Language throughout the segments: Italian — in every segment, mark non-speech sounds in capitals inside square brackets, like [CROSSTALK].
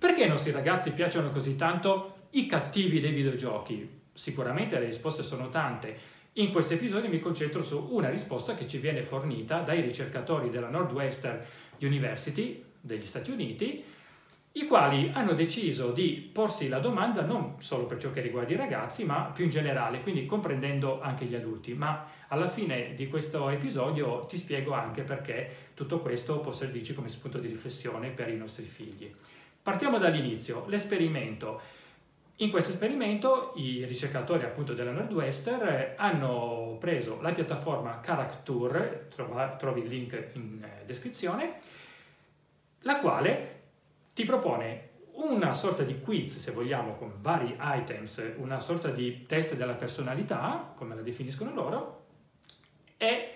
Perché ai nostri ragazzi piacciono così tanto i cattivi dei videogiochi? Sicuramente le risposte sono tante. In questo episodio mi concentro su una risposta che ci viene fornita dai ricercatori della Northwestern University degli Stati Uniti, i quali hanno deciso di porsi la domanda non solo per ciò che riguarda i ragazzi, ma più in generale, quindi comprendendo anche gli adulti. Ma alla fine di questo episodio ti spiego anche perché tutto questo può servirci come spunto di riflessione per i nostri figli. Partiamo dall'inizio, l'esperimento. In questo esperimento i ricercatori appunto della Northwestern hanno preso la piattaforma Character, trovi il link in eh, descrizione, la quale ti propone una sorta di quiz, se vogliamo, con vari items, una sorta di test della personalità, come la definiscono loro, e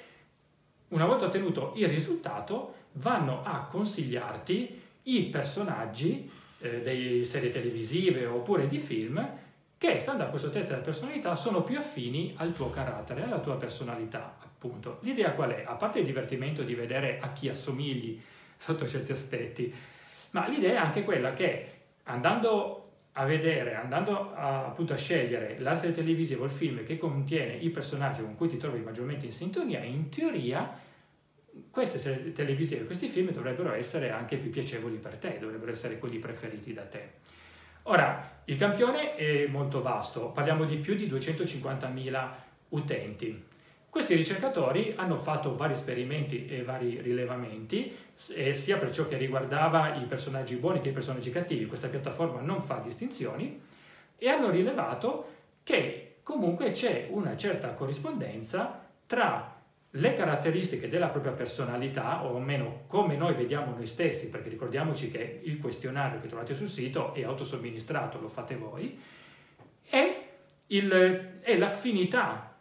una volta ottenuto il risultato vanno a consigliarti i personaggi eh, delle serie televisive oppure di film che, stando a questo test della personalità, sono più affini al tuo carattere, alla tua personalità, appunto. L'idea qual è? A parte il divertimento di vedere a chi assomigli sotto certi aspetti, ma l'idea è anche quella che andando a vedere, andando a, appunto a scegliere la serie televisiva o il film che contiene i personaggi con cui ti trovi maggiormente in sintonia, in teoria queste televisive, questi film dovrebbero essere anche più piacevoli per te, dovrebbero essere quelli preferiti da te. Ora, il campione è molto vasto, parliamo di più di 250.000 utenti. Questi ricercatori hanno fatto vari esperimenti e vari rilevamenti, sia per ciò che riguardava i personaggi buoni che i personaggi cattivi, questa piattaforma non fa distinzioni, e hanno rilevato che comunque c'è una certa corrispondenza tra le caratteristiche della propria personalità, o almeno come noi vediamo noi stessi, perché ricordiamoci che il questionario che trovate sul sito è autosomministrato, lo fate voi, e, il, e l'affinità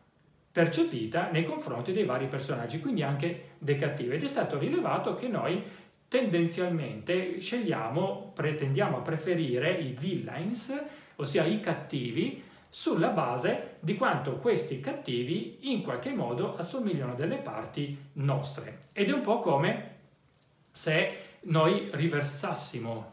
percepita nei confronti dei vari personaggi, quindi anche dei cattivi. Ed è stato rilevato che noi tendenzialmente scegliamo, pretendiamo a preferire i villains, ossia i cattivi, sulla base di quanto questi cattivi in qualche modo assomigliano a delle parti nostre. Ed è un po' come se noi riversassimo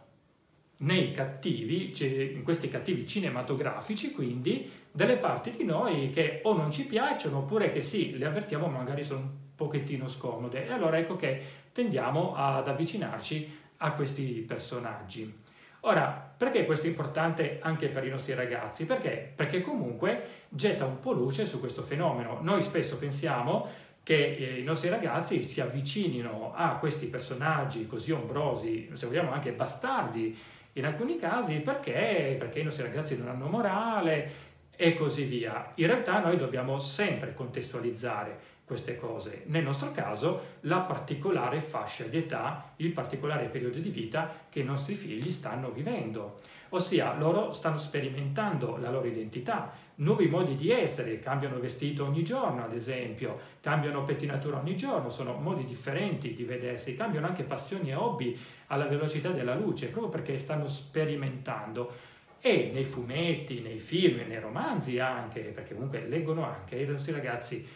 nei cattivi, in questi cattivi cinematografici, quindi delle parti di noi che o non ci piacciono oppure che sì, le avvertiamo ma magari sono un pochettino scomode. E allora ecco che tendiamo ad avvicinarci a questi personaggi. Ora, perché questo è importante anche per i nostri ragazzi? Perché? Perché comunque getta un po' luce su questo fenomeno. Noi spesso pensiamo che eh, i nostri ragazzi si avvicinino a questi personaggi così ombrosi, se vogliamo anche bastardi in alcuni casi, perché, perché i nostri ragazzi non hanno morale, e così via. In realtà noi dobbiamo sempre contestualizzare queste cose. Nel nostro caso la particolare fascia di età, il particolare periodo di vita che i nostri figli stanno vivendo. Ossia, loro stanno sperimentando la loro identità, nuovi modi di essere, cambiano vestito ogni giorno, ad esempio, cambiano pettinatura ogni giorno, sono modi differenti di vedersi, cambiano anche passioni e hobby alla velocità della luce, proprio perché stanno sperimentando e nei fumetti, nei film, nei romanzi anche, perché comunque leggono anche i nostri ragazzi,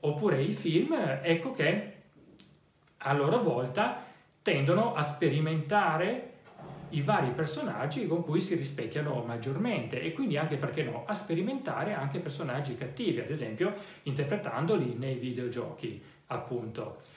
oppure i film, ecco che a loro volta tendono a sperimentare i vari personaggi con cui si rispecchiano maggiormente e quindi anche perché no a sperimentare anche personaggi cattivi ad esempio interpretandoli nei videogiochi appunto.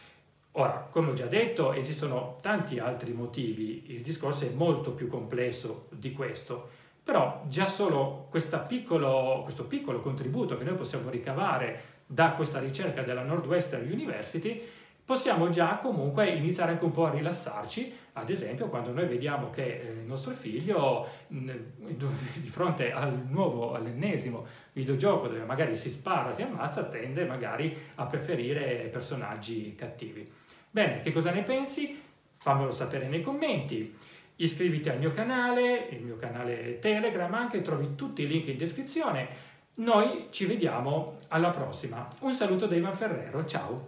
Ora come ho già detto esistono tanti altri motivi. Il discorso è molto più complesso di questo. Però già solo piccolo, questo piccolo contributo che noi possiamo ricavare da questa ricerca della Northwestern University, possiamo già comunque iniziare anche un po' a rilassarci, ad esempio quando noi vediamo che eh, il nostro figlio [LAUGHS] di fronte al nuovo, all'ennesimo videogioco dove magari si spara, si ammazza, tende magari a preferire personaggi cattivi. Bene, che cosa ne pensi? Fammelo sapere nei commenti iscriviti al mio canale, il mio canale Telegram, anche trovi tutti i link in descrizione. Noi ci vediamo alla prossima. Un saluto da Ivan Ferrero, ciao!